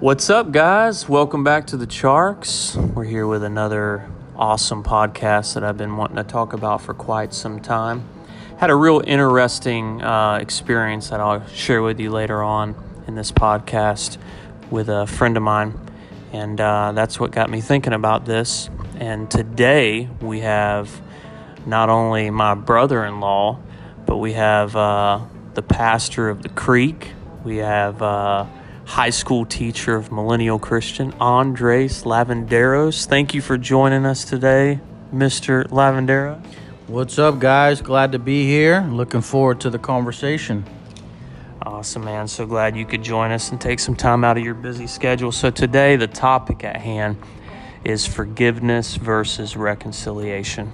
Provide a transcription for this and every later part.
What's up, guys? Welcome back to the Charks. We're here with another awesome podcast that I've been wanting to talk about for quite some time. Had a real interesting uh, experience that I'll share with you later on in this podcast with a friend of mine, and uh, that's what got me thinking about this. And today we have not only my brother in law, but we have uh, the pastor of the Creek. We have uh, high school teacher of Millennial Christian, Andres Lavanderos. Thank you for joining us today, Mr. Lavandero. What's up, guys? Glad to be here. Looking forward to the conversation. Awesome, man. So glad you could join us and take some time out of your busy schedule. So, today, the topic at hand is forgiveness versus reconciliation.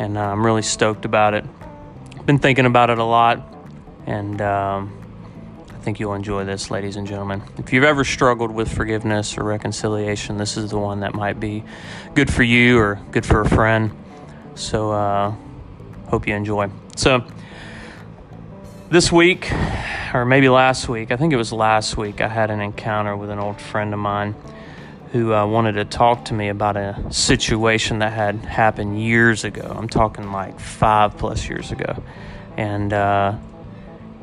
And uh, I'm really stoked about it. Been thinking about it a lot, and um, think you'll enjoy this, ladies and gentlemen. If you've ever struggled with forgiveness or reconciliation, this is the one that might be good for you or good for a friend. So, uh, hope you enjoy. So, this week, or maybe last week, I think it was last week, I had an encounter with an old friend of mine who uh, wanted to talk to me about a situation that had happened years ago. I'm talking like five plus years ago. And uh,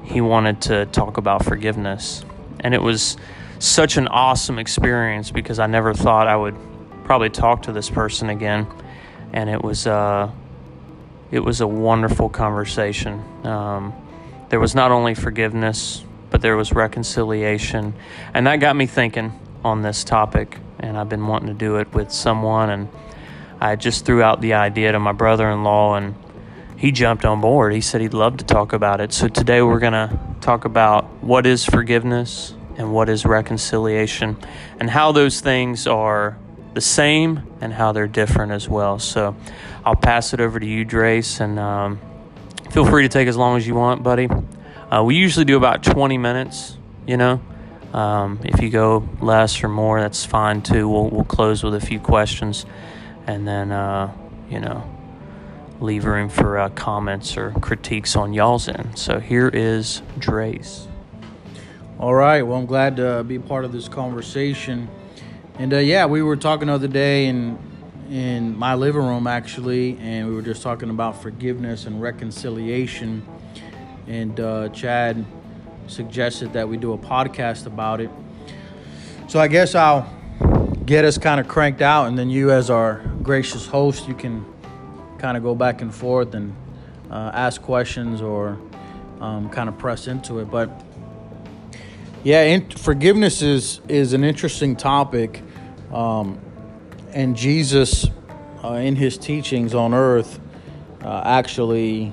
he wanted to talk about forgiveness. And it was such an awesome experience because I never thought I would probably talk to this person again. And it was, uh, it was a wonderful conversation. Um, there was not only forgiveness, but there was reconciliation. And that got me thinking on this topic and I've been wanting to do it with someone. And I just threw out the idea to my brother in law, and he jumped on board. He said he'd love to talk about it. So today we're going to talk about what is forgiveness and what is reconciliation, and how those things are the same and how they're different as well. So I'll pass it over to you, Drace, and um, feel free to take as long as you want, buddy. Uh, we usually do about 20 minutes, you know. Um, if you go less or more, that's fine too. We'll, we'll close with a few questions and then, uh, you know, leave room for uh, comments or critiques on y'all's end. So here is Drace. All right. Well, I'm glad to be part of this conversation. And uh, yeah, we were talking the other day in in my living room actually, and we were just talking about forgiveness and reconciliation. And uh, Chad suggested that we do a podcast about it. So I guess I'll get us kind of cranked out, and then you, as our gracious host, you can kind of go back and forth and uh, ask questions or um, kind of press into it. But yeah, in, forgiveness is is an interesting topic, um, and Jesus, uh, in his teachings on earth, uh, actually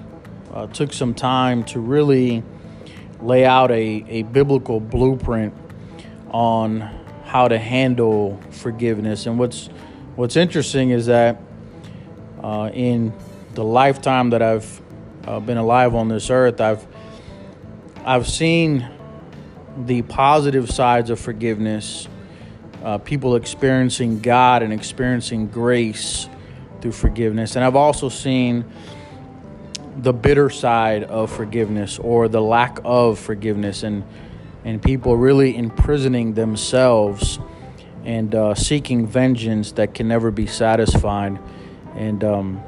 uh, took some time to really lay out a, a biblical blueprint on how to handle forgiveness. And what's what's interesting is that uh, in the lifetime that I've uh, been alive on this earth, I've I've seen the positive sides of forgiveness. Uh, people experiencing God and experiencing grace through forgiveness, and I've also seen the bitter side of forgiveness or the lack of forgiveness and and people really imprisoning themselves and uh, seeking vengeance that can never be satisfied and um,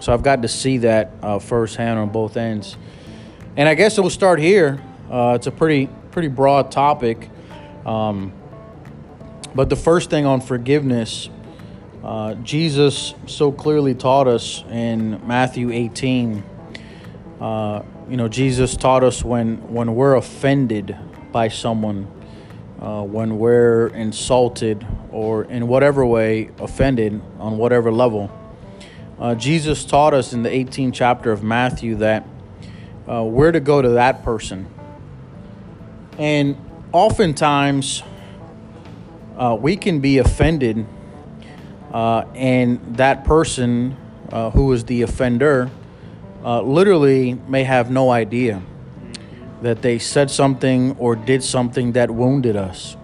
so I've got to see that uh, firsthand on both ends. And I guess we'll start here. Uh, it's a pretty pretty broad topic. Um, but the first thing on forgiveness uh, Jesus so clearly taught us in Matthew 18 uh, you know, Jesus taught us when when we're offended by someone, uh, when we're insulted or in whatever way offended on whatever level. Uh, Jesus taught us in the 18th chapter of Matthew that uh, we're to go to that person. And oftentimes, uh, we can be offended, and that person who is the offender uh, literally may have no idea that they said something or did something that wounded us.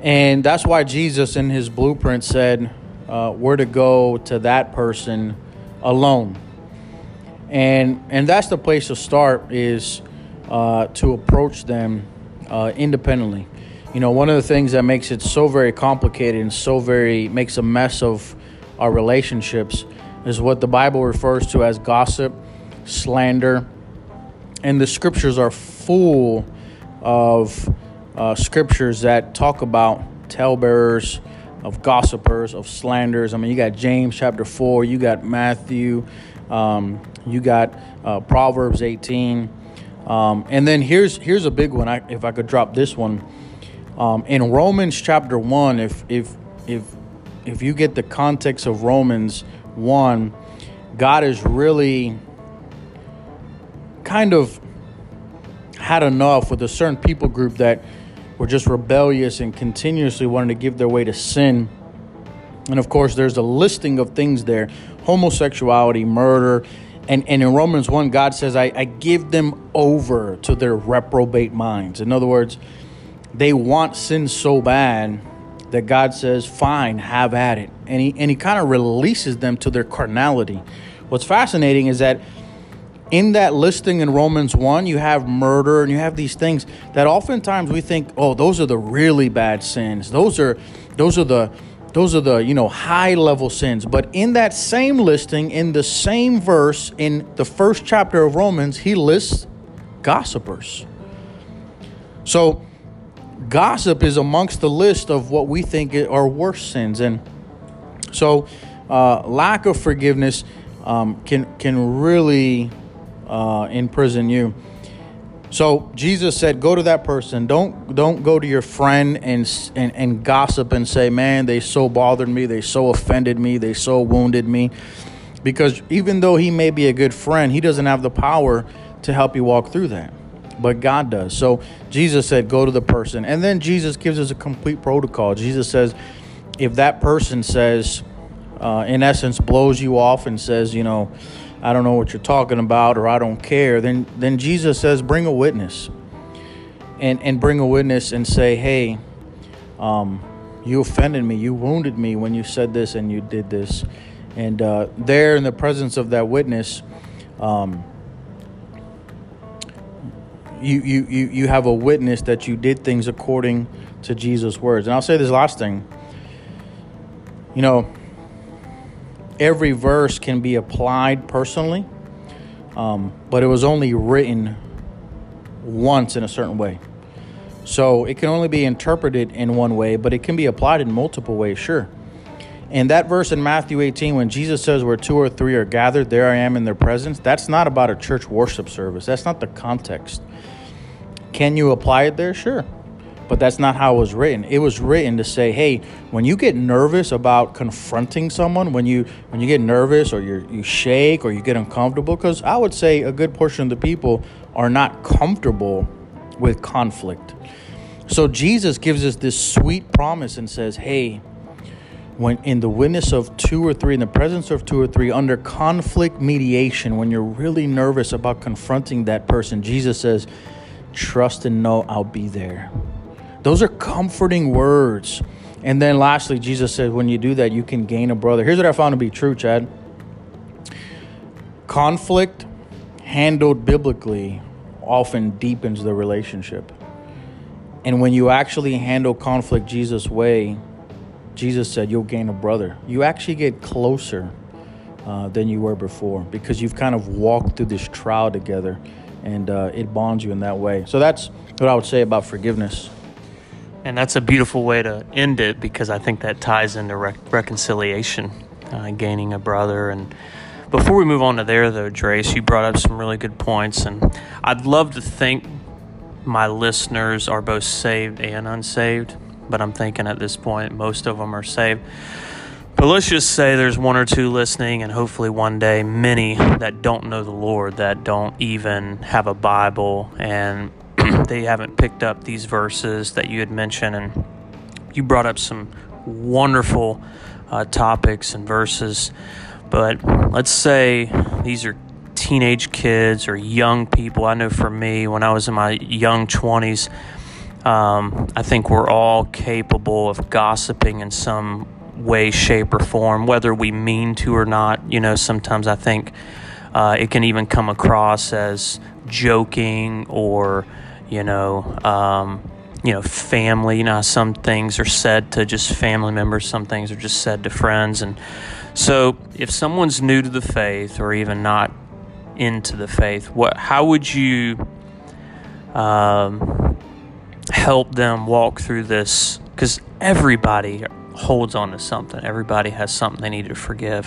And that's why Jesus, in his blueprint, said, uh, We're to go to that person alone. And, and that's the place to start is uh, to approach them uh, independently. you know, one of the things that makes it so very complicated and so very makes a mess of our relationships is what the Bible refers to as gossip, slander, and the scriptures are full of uh, scriptures that talk about talebearers, of gossipers, of slanders. I mean, you got James chapter 4, you got Matthew, um, you got uh, Proverbs 18. Um, and then here's here's a big one. I, if I could drop this one, um, in Romans chapter one, if if if if you get the context of Romans one, God is really kind of had enough with a certain people group that were just rebellious and continuously wanted to give their way to sin. And of course, there's a listing of things there homosexuality, murder. And, and in Romans 1, God says, I, I give them over to their reprobate minds. In other words, they want sin so bad that God says, fine, have at it. And he, and he kind of releases them to their carnality. What's fascinating is that in that listing in Romans 1, you have murder and you have these things that oftentimes we think, oh, those are the really bad sins. Those are those are the those are the, you know, high level sins. But in that same listing, in the same verse, in the first chapter of Romans, he lists gossipers. So gossip is amongst the list of what we think are worse sins. And so, uh, lack of forgiveness um, can can really uh, imprison you. So Jesus said, "Go to that person. Don't don't go to your friend and, and and gossip and say, man, they so bothered me. They so offended me. They so wounded me." Because even though he may be a good friend, he doesn't have the power to help you walk through that but God does. So Jesus said, go to the person. And then Jesus gives us a complete protocol. Jesus says, if that person says, uh, in essence, blows you off and says, you know, I don't know what you're talking about or I don't care, then, then Jesus says, bring a witness. And, and bring a witness and say, hey, um, you offended me, you wounded me when you said this and you did this. And uh, there, in the presence of that witness, um, you, you, you, you have a witness that you did things according to Jesus' words. And I'll say this last thing. You know, every verse can be applied personally, um, but it was only written once in a certain way. So it can only be interpreted in one way, but it can be applied in multiple ways, sure. And that verse in Matthew 18, when Jesus says, Where two or three are gathered, there I am in their presence, that's not about a church worship service. That's not the context. Can you apply it there? Sure. But that's not how it was written. It was written to say, hey, when you get nervous about confronting someone, when you when you get nervous or you you shake or you get uncomfortable, because I would say a good portion of the people are not comfortable with conflict. So Jesus gives us this sweet promise and says, hey, when in the witness of two or three, in the presence of two or three, under conflict mediation, when you're really nervous about confronting that person, Jesus says, trust and know I'll be there. Those are comforting words. And then lastly, Jesus said, when you do that, you can gain a brother. Here's what I found to be true, Chad conflict handled biblically often deepens the relationship. And when you actually handle conflict Jesus' way, Jesus said you'll gain a brother. You actually get closer uh, than you were before because you've kind of walked through this trial together and uh, it bonds you in that way. So that's what I would say about forgiveness. And that's a beautiful way to end it because I think that ties into rec- reconciliation, uh, gaining a brother. And before we move on to there, though, Drace, you brought up some really good points, and I'd love to think my listeners are both saved and unsaved, but I'm thinking at this point most of them are saved. But let's just say there's one or two listening, and hopefully one day many that don't know the Lord, that don't even have a Bible, and they haven't picked up these verses that you had mentioned. And you brought up some wonderful uh, topics and verses. But let's say these are teenage kids or young people. I know for me, when I was in my young 20s, um, I think we're all capable of gossiping in some way, shape, or form, whether we mean to or not. You know, sometimes I think uh, it can even come across as joking or, you know, um, you know, family. You know, some things are said to just family members, some things are just said to friends. And so, if someone's new to the faith or even not into the faith, what, how would you um, help them walk through this? Because everybody holds on to something, everybody has something they need to forgive.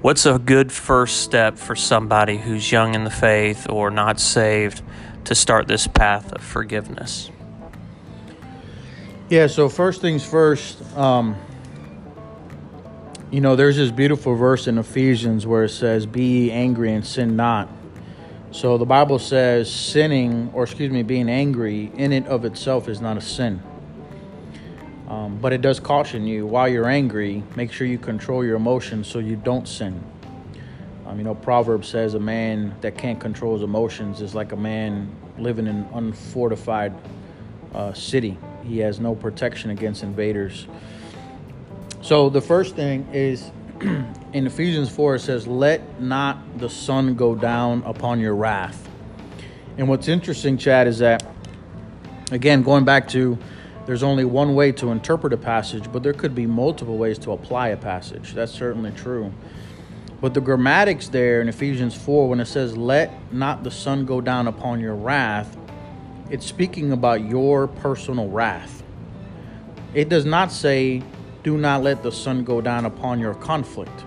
What's a good first step for somebody who's young in the faith or not saved to start this path of forgiveness? Yeah, so first things first, um, you know, there's this beautiful verse in Ephesians where it says, Be ye angry and sin not. So the Bible says sinning, or excuse me, being angry in and of itself is not a sin. Um, but it does caution you while you're angry, make sure you control your emotions so you don't sin. Um, you know, Proverbs says a man that can't control his emotions is like a man living in an unfortified uh, city. He has no protection against invaders. So the first thing is in Ephesians 4, it says, Let not the sun go down upon your wrath. And what's interesting, Chad, is that, again, going back to there's only one way to interpret a passage, but there could be multiple ways to apply a passage. That's certainly true. But the grammatics there in Ephesians 4, when it says, Let not the sun go down upon your wrath, it's speaking about your personal wrath. It does not say, do not let the sun go down upon your conflict.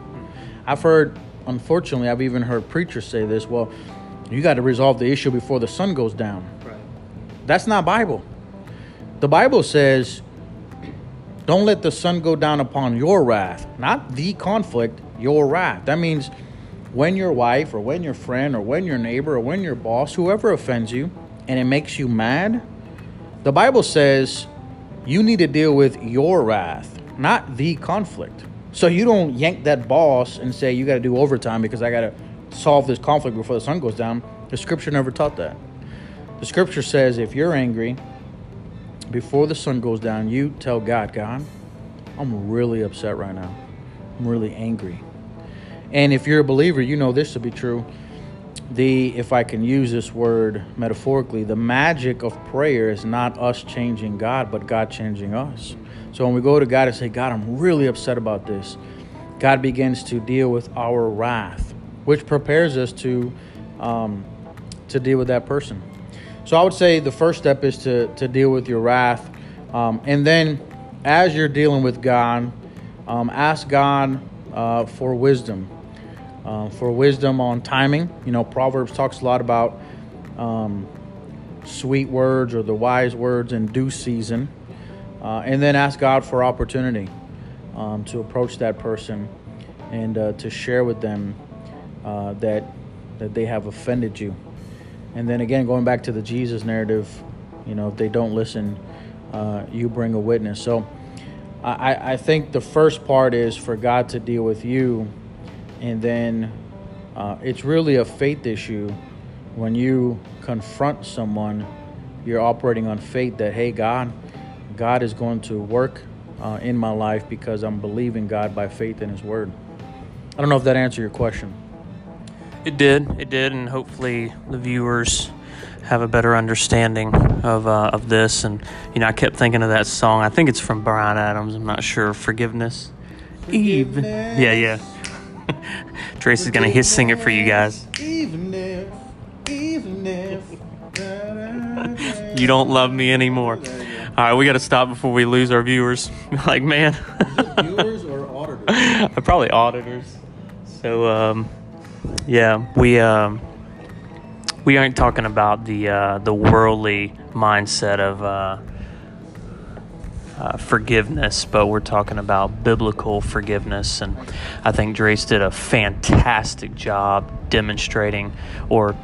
I've heard, unfortunately, I've even heard preachers say this well, you got to resolve the issue before the sun goes down. Right. That's not Bible. The Bible says, don't let the sun go down upon your wrath, not the conflict, your wrath. That means when your wife or when your friend or when your neighbor or when your boss, whoever offends you, and it makes you mad, the Bible says you need to deal with your wrath not the conflict. So you don't yank that boss and say you got to do overtime because I got to solve this conflict before the sun goes down. The scripture never taught that. The scripture says if you're angry before the sun goes down, you tell God, God, I'm really upset right now. I'm really angry. And if you're a believer, you know this to be true. The, if I can use this word metaphorically, the magic of prayer is not us changing God, but God changing us. So when we go to God and say, God, I'm really upset about this, God begins to deal with our wrath, which prepares us to um, to deal with that person. So I would say the first step is to to deal with your wrath, um, and then as you're dealing with God, um, ask God uh, for wisdom, uh, for wisdom on timing. You know, Proverbs talks a lot about um, sweet words or the wise words in due season uh, and then ask God for opportunity um, to approach that person and uh, to share with them uh, that that they have offended you. And then again, going back to the Jesus narrative, you know, if they don't listen, uh, you bring a witness. So I, I think the first part is for God to deal with you, and then uh, it's really a faith issue when you confront someone. You're operating on faith that, hey, God, God is going to work uh, in my life because I'm believing God by faith in His Word. I don't know if that answered your question. It did. It did, and hopefully the viewers have a better understanding of uh, of this. And you know, I kept thinking of that song. I think it's from Brian Adams. I'm not sure. Forgiveness. Even. Yeah, yeah. Tracy's gonna hit sing it for you guys. Even if, even if. you don't love me anymore. All right, we got to stop before we lose our viewers. like, man. viewers or auditors? Probably auditors. So, um, yeah, we um, we aren't talking about the uh, the worldly mindset of uh, uh, forgiveness, but we're talking about biblical forgiveness. And I think Drace did a fantastic job demonstrating or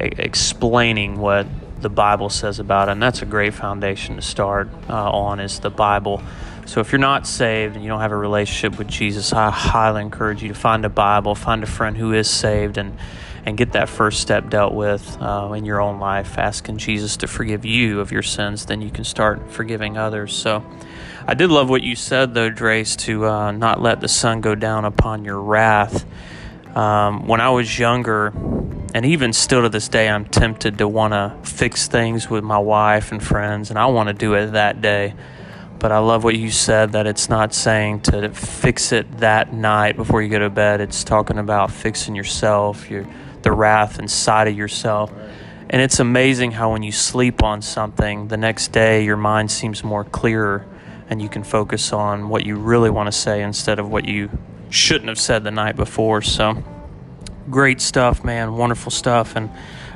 a- explaining what the Bible says about it. And that's a great foundation to start uh, on is the Bible. So if you're not saved and you don't have a relationship with Jesus, I highly encourage you to find a Bible, find a friend who is saved, and and get that first step dealt with uh, in your own life, asking Jesus to forgive you of your sins. Then you can start forgiving others. So. I did love what you said, though, Drace, to uh, not let the sun go down upon your wrath. Um, when I was younger, and even still to this day, I'm tempted to want to fix things with my wife and friends, and I want to do it that day. But I love what you said that it's not saying to fix it that night before you go to bed. It's talking about fixing yourself, your the wrath inside of yourself. And it's amazing how when you sleep on something, the next day your mind seems more clearer and you can focus on what you really want to say instead of what you shouldn't have said the night before. So great stuff, man. Wonderful stuff. And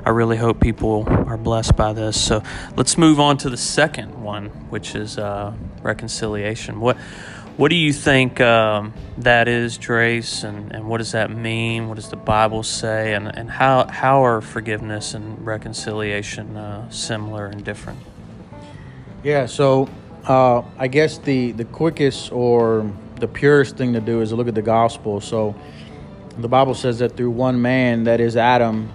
I really hope people are blessed by this. So let's move on to the second one, which is uh, reconciliation. What what do you think um, that is, Drace, and, and what does that mean? What does the Bible say? And, and how, how are forgiveness and reconciliation uh, similar and different? Yeah, so uh, I guess the, the quickest or the purest thing to do is to look at the gospel. So the Bible says that through one man, that is Adam,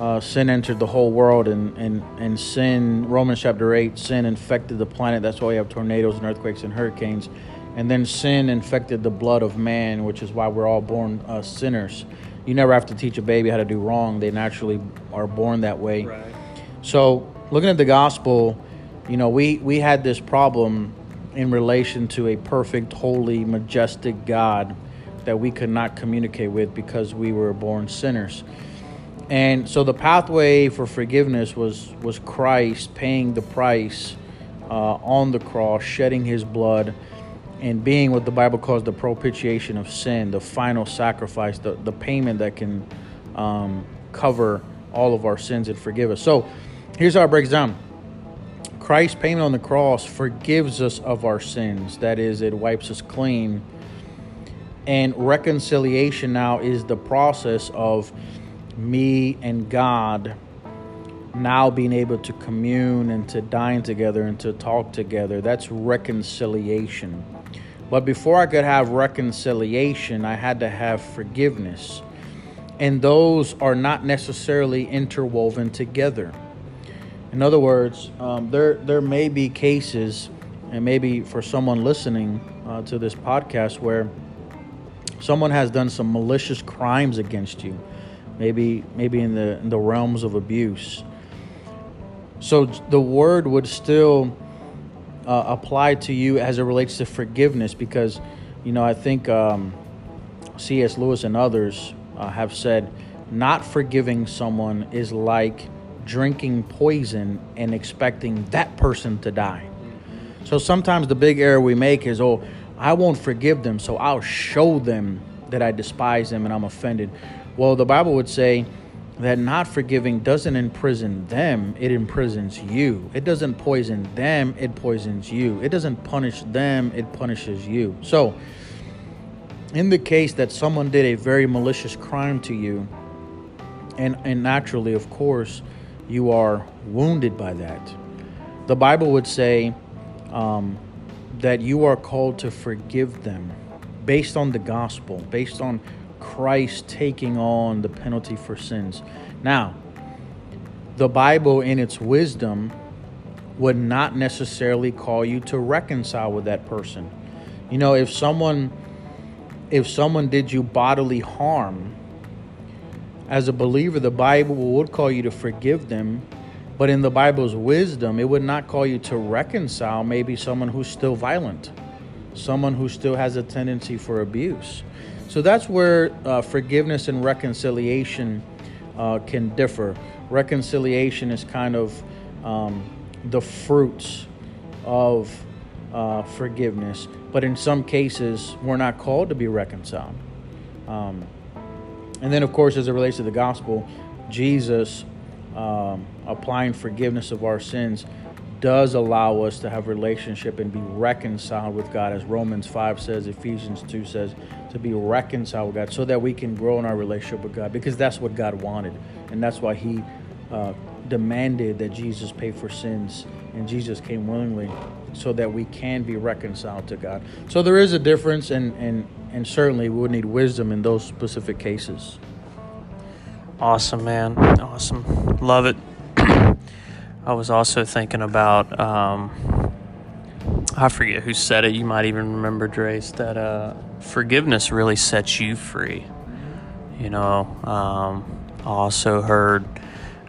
uh, sin entered the whole world, and, and, and sin, Romans chapter 8, sin infected the planet. That's why we have tornadoes and earthquakes and hurricanes. And then sin infected the blood of man, which is why we're all born uh, sinners. You never have to teach a baby how to do wrong, they naturally are born that way. Right. So, looking at the gospel, you know, we, we had this problem in relation to a perfect, holy, majestic God that we could not communicate with because we were born sinners. And so the pathway for forgiveness was was Christ paying the price uh, on the cross, shedding His blood, and being what the Bible calls the propitiation of sin, the final sacrifice, the, the payment that can um, cover all of our sins and forgive us. So here's how it breaks down. Christ's payment on the cross forgives us of our sins. That is, it wipes us clean and reconciliation now is the process of me and God now being able to commune and to dine together and to talk together. That's reconciliation. But before I could have reconciliation, I had to have forgiveness. And those are not necessarily interwoven together. In other words, um, there, there may be cases, and maybe for someone listening uh, to this podcast, where someone has done some malicious crimes against you, maybe maybe in the in the realms of abuse. So the word would still uh, apply to you as it relates to forgiveness, because you know I think um, C.S. Lewis and others uh, have said not forgiving someone is like drinking poison and expecting that person to die. So sometimes the big error we make is oh I won't forgive them, so I'll show them that I despise them and I'm offended. Well, the Bible would say that not forgiving doesn't imprison them, it imprisons you. It doesn't poison them, it poisons you. It doesn't punish them, it punishes you. So, in the case that someone did a very malicious crime to you, and, and naturally, of course, you are wounded by that, the Bible would say, um, that you are called to forgive them based on the gospel, based on Christ taking on the penalty for sins. Now, the Bible, in its wisdom, would not necessarily call you to reconcile with that person. You know, if someone if someone did you bodily harm, as a believer, the Bible would call you to forgive them but in the Bible's wisdom, it would not call you to reconcile maybe someone who's still violent, someone who still has a tendency for abuse. So that's where uh, forgiveness and reconciliation uh, can differ. Reconciliation is kind of um, the fruits of uh, forgiveness, but in some cases, we're not called to be reconciled. Um, and then, of course, as it relates to the gospel, Jesus um, applying forgiveness of our sins does allow us to have relationship and be reconciled with God as Romans 5 says Ephesians 2 says to be reconciled with God so that we can grow in our relationship with God because that's what God wanted and that's why he uh, demanded that Jesus pay for sins and Jesus came willingly so that we can be reconciled to God so there is a difference and and and certainly we would need wisdom in those specific cases Awesome, man. Awesome. Love it. I was also thinking about, um, I forget who said it. You might even remember, Drace, that uh, forgiveness really sets you free. You know, um, also heard,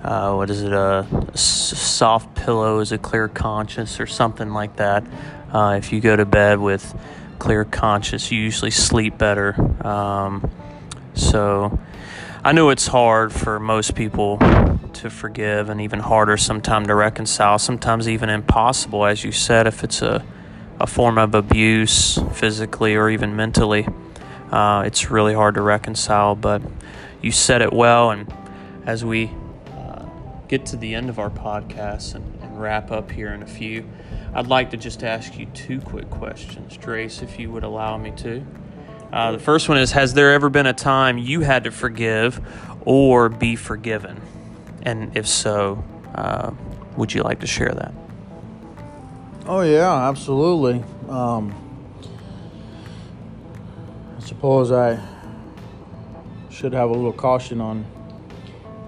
uh, what is it, a, a soft pillow is a clear conscience or something like that. Uh, if you go to bed with clear conscience, you usually sleep better. Um, so I know it's hard for most people to forgive and even harder sometimes to reconcile, sometimes even impossible, as you said, if it's a, a form of abuse physically or even mentally. Uh, it's really hard to reconcile, but you said it well. And as we uh, get to the end of our podcast and, and, wrap up here in a few, I'd like to just ask you two quick questions, Drace, if you would allow me to. Uh, the first one is Has there ever been a time you had to forgive or be forgiven? And if so, uh, would you like to share that? Oh, yeah, absolutely. Um, I suppose I should have a little caution on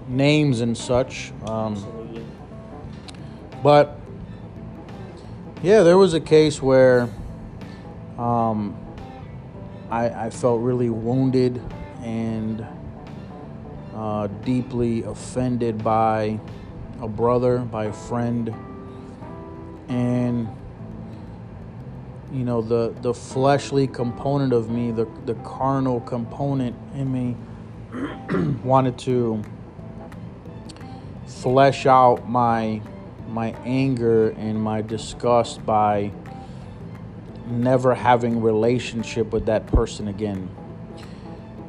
names and such. Um, But yeah, there was a case where um, I, I, felt really wounded and uh, deeply offended by a brother, by a friend, and you know the the fleshly component of me, the the carnal component in me wanted to flesh out my my anger and my disgust by never having relationship with that person again.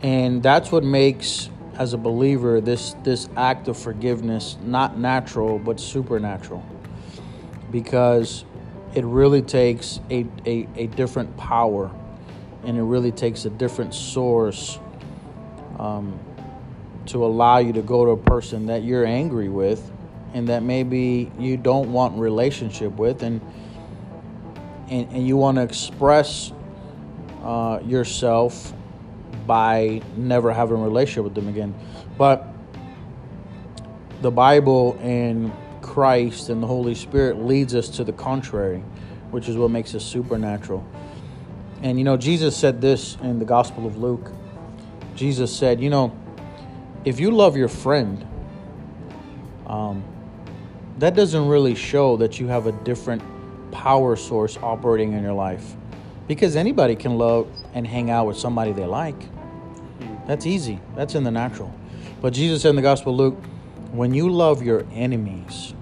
And that's what makes as a believer this this act of forgiveness not natural but supernatural. Because it really takes a, a, a different power and it really takes a different source um, to allow you to go to a person that you're angry with and that maybe you don't want relationship with and and, and you want to express uh, yourself by never having a relationship with them again but the bible and christ and the holy spirit leads us to the contrary which is what makes us supernatural and you know jesus said this in the gospel of luke Jesus said, you know, if you love your friend, um, that doesn't really show that you have a different power source operating in your life. Because anybody can love and hang out with somebody they like. That's easy. That's in the natural. But Jesus said in the Gospel of Luke, when you love your enemies,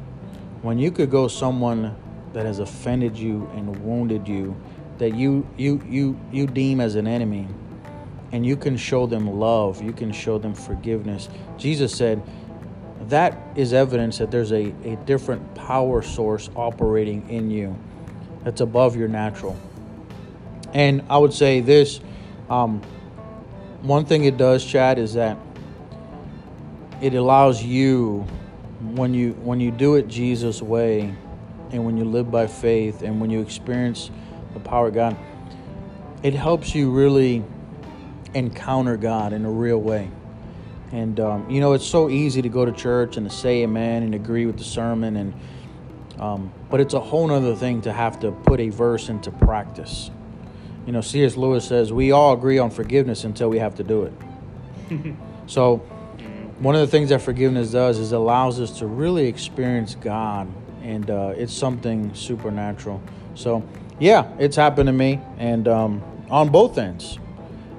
when you could go someone that has offended you and wounded you, that you you you you deem as an enemy, and you can show them love, you can show them forgiveness. Jesus said that is evidence that there's a, a different power source operating in you that's above your natural. And I would say this um, one thing it does, Chad, is that it allows you when you when you do it Jesus way and when you live by faith and when you experience the power of God, it helps you really encounter God in a real way. And um, you know, it's so easy to go to church and to say amen and agree with the sermon, and um, but it's a whole other thing to have to put a verse into practice. You know, C.S. Lewis says we all agree on forgiveness until we have to do it. so, one of the things that forgiveness does is it allows us to really experience God, and uh, it's something supernatural. So, yeah, it's happened to me, and um, on both ends.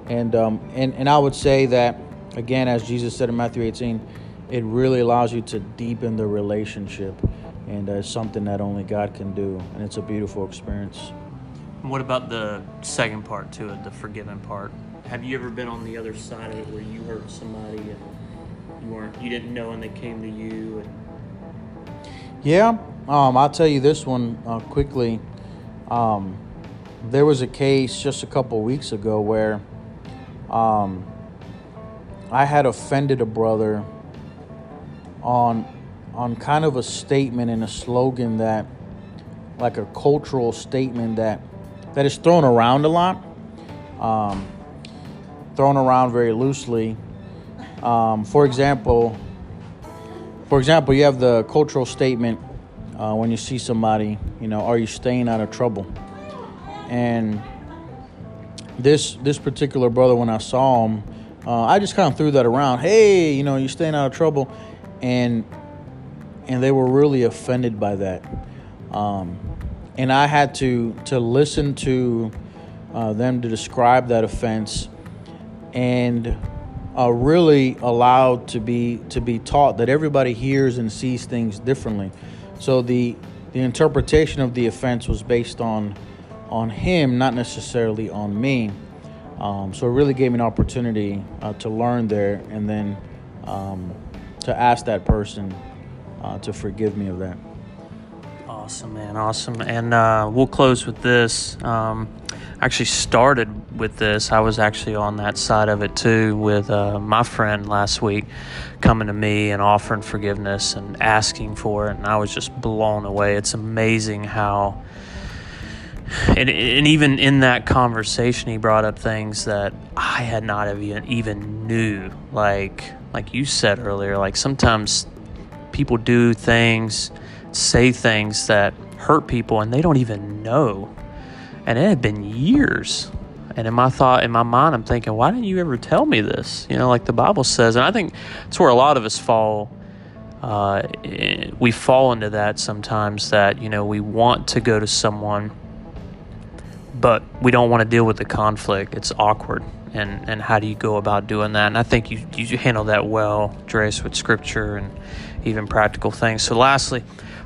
And, um, and, and I would say that, again, as Jesus said in Matthew 18, it really allows you to deepen the relationship. And uh, it's something that only God can do. And it's a beautiful experience. What about the second part to it, the forgiven part? Have you ever been on the other side of it where you hurt somebody and you weren't, you didn't know and they came to you? And... Yeah, um, I'll tell you this one uh, quickly. Um, there was a case just a couple weeks ago where um, I had offended a brother on on kind of a statement and a slogan that like a cultural statement that that is thrown around a lot um, thrown around very loosely um, for example for example you have the cultural statement uh, when you see somebody you know are you staying out of trouble and this this particular brother when I saw him uh, I just kind of threw that around. Hey, you know, you're staying out of trouble, and and they were really offended by that. Um, and I had to to listen to uh, them to describe that offense, and uh, really allowed to be to be taught that everybody hears and sees things differently. So the the interpretation of the offense was based on on him, not necessarily on me. Um, so it really gave me an opportunity uh, to learn there, and then um, to ask that person uh, to forgive me of that. Awesome, man. Awesome. And uh, we'll close with this. Um, actually started with this. I was actually on that side of it too with uh, my friend last week coming to me and offering forgiveness and asking for it. And I was just blown away. It's amazing how. And, and even in that conversation, he brought up things that I had not even even knew. Like like you said earlier, like sometimes people do things, say things that hurt people, and they don't even know and it had been years. And in my thought, in my mind, I'm thinking, why didn't you ever tell me this? You know, like the Bible says. And I think it's where a lot of us fall. Uh, we fall into that sometimes that, you know, we want to go to someone, but we don't want to deal with the conflict. It's awkward. And, and how do you go about doing that? And I think you, you handle that well, Drace, with scripture and even practical things. So, lastly,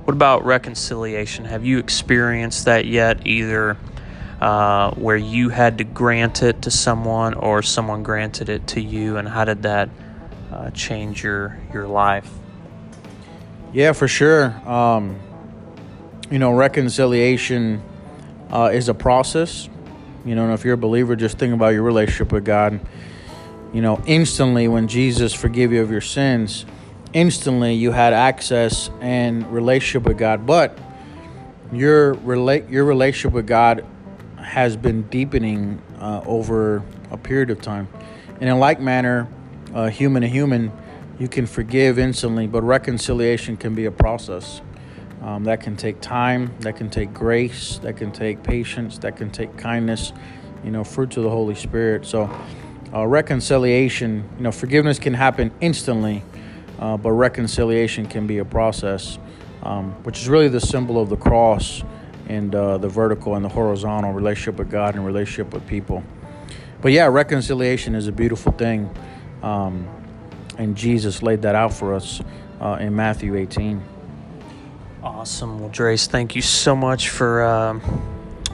what about reconciliation? Have you experienced that yet, either uh, where you had to grant it to someone or someone granted it to you, and how did that uh, change your your life? Yeah, for sure. Um, you know, reconciliation uh, is a process. You know, if you're a believer, just think about your relationship with God. You know, instantly when Jesus forgave you of your sins, instantly you had access and relationship with God. But your relate your relationship with God has been deepening uh, over a period of time. And in like manner, uh, human to human, you can forgive instantly, but reconciliation can be a process. Um, that can take time, that can take grace, that can take patience, that can take kindness, you know, fruits of the Holy Spirit. So, uh, reconciliation, you know, forgiveness can happen instantly, uh, but reconciliation can be a process, um, which is really the symbol of the cross and uh, the vertical and the horizontal relationship with God and relationship with people. But yeah, reconciliation is a beautiful thing, um, and Jesus laid that out for us uh, in Matthew 18. Awesome. Well, Drace, thank you so much for uh,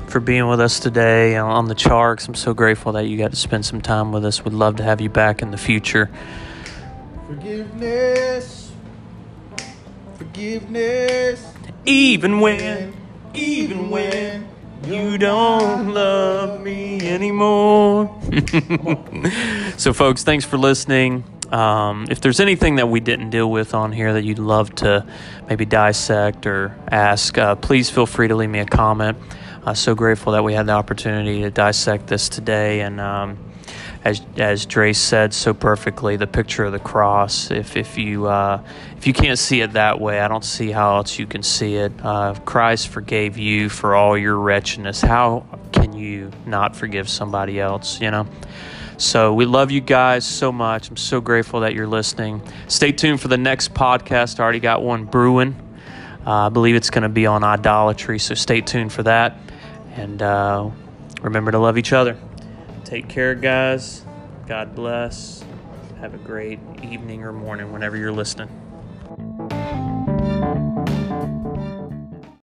for being with us today on the Charks. I'm so grateful that you got to spend some time with us. We'd love to have you back in the future. Forgiveness, forgiveness, even when even when you don't love me anymore. so, folks, thanks for listening. Um, if there's anything that we didn't deal with on here that you'd love to maybe dissect or ask, uh, please feel free to leave me a comment. Uh, so grateful that we had the opportunity to dissect this today and um, as as Drace said so perfectly, the picture of the cross. If if you uh, if you can't see it that way, I don't see how else you can see it. Uh, Christ forgave you for all your wretchedness. How can you not forgive somebody else? You know. So we love you guys so much. I'm so grateful that you're listening. Stay tuned for the next podcast. I already got one brewing. Uh, I believe it's going to be on idolatry, so stay tuned for that. And uh, remember to love each other. Take care, guys. God bless. Have a great evening or morning whenever you're listening.